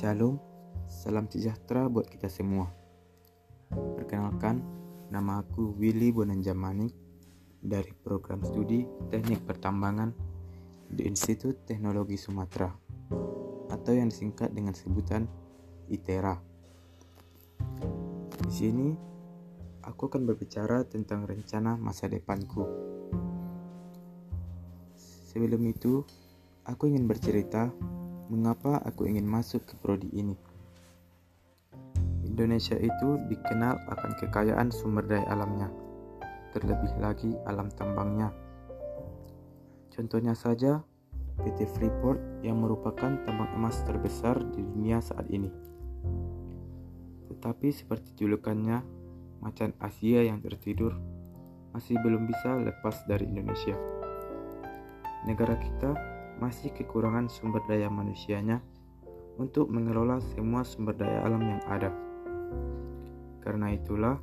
Shalom, salam sejahtera buat kita semua. Perkenalkan, nama aku Willy Bonanjamanik dari program studi Teknik Pertambangan di Institut Teknologi Sumatera atau yang disingkat dengan sebutan ITERA. Di sini, aku akan berbicara tentang rencana masa depanku. Sebelum itu, aku ingin bercerita mengapa aku ingin masuk ke prodi ini. Indonesia itu dikenal akan kekayaan sumber daya alamnya, terlebih lagi alam tambangnya. Contohnya saja PT Freeport yang merupakan tambang emas terbesar di dunia saat ini. Tetapi seperti julukannya, macan Asia yang tertidur masih belum bisa lepas dari Indonesia. Negara kita masih kekurangan sumber daya manusianya untuk mengelola semua sumber daya alam yang ada. Karena itulah,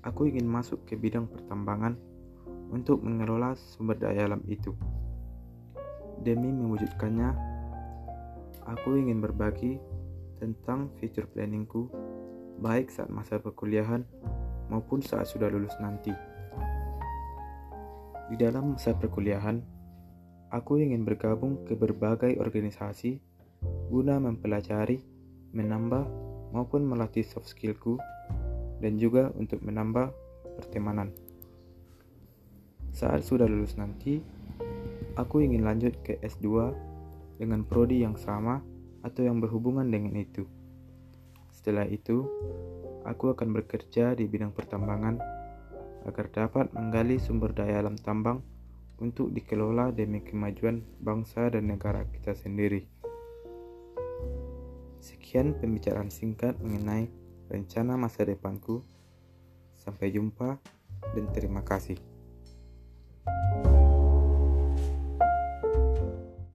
aku ingin masuk ke bidang pertambangan untuk mengelola sumber daya alam itu. Demi mewujudkannya, aku ingin berbagi tentang future planningku baik saat masa perkuliahan maupun saat sudah lulus nanti. Di dalam masa perkuliahan, Aku ingin bergabung ke berbagai organisasi guna mempelajari, menambah maupun melatih soft skillku dan juga untuk menambah pertemanan. Saat sudah lulus nanti, aku ingin lanjut ke S2 dengan prodi yang sama atau yang berhubungan dengan itu. Setelah itu, aku akan bekerja di bidang pertambangan agar dapat menggali sumber daya alam tambang untuk dikelola demi kemajuan bangsa dan negara kita sendiri. Sekian pembicaraan singkat mengenai rencana masa depanku. Sampai jumpa dan terima kasih.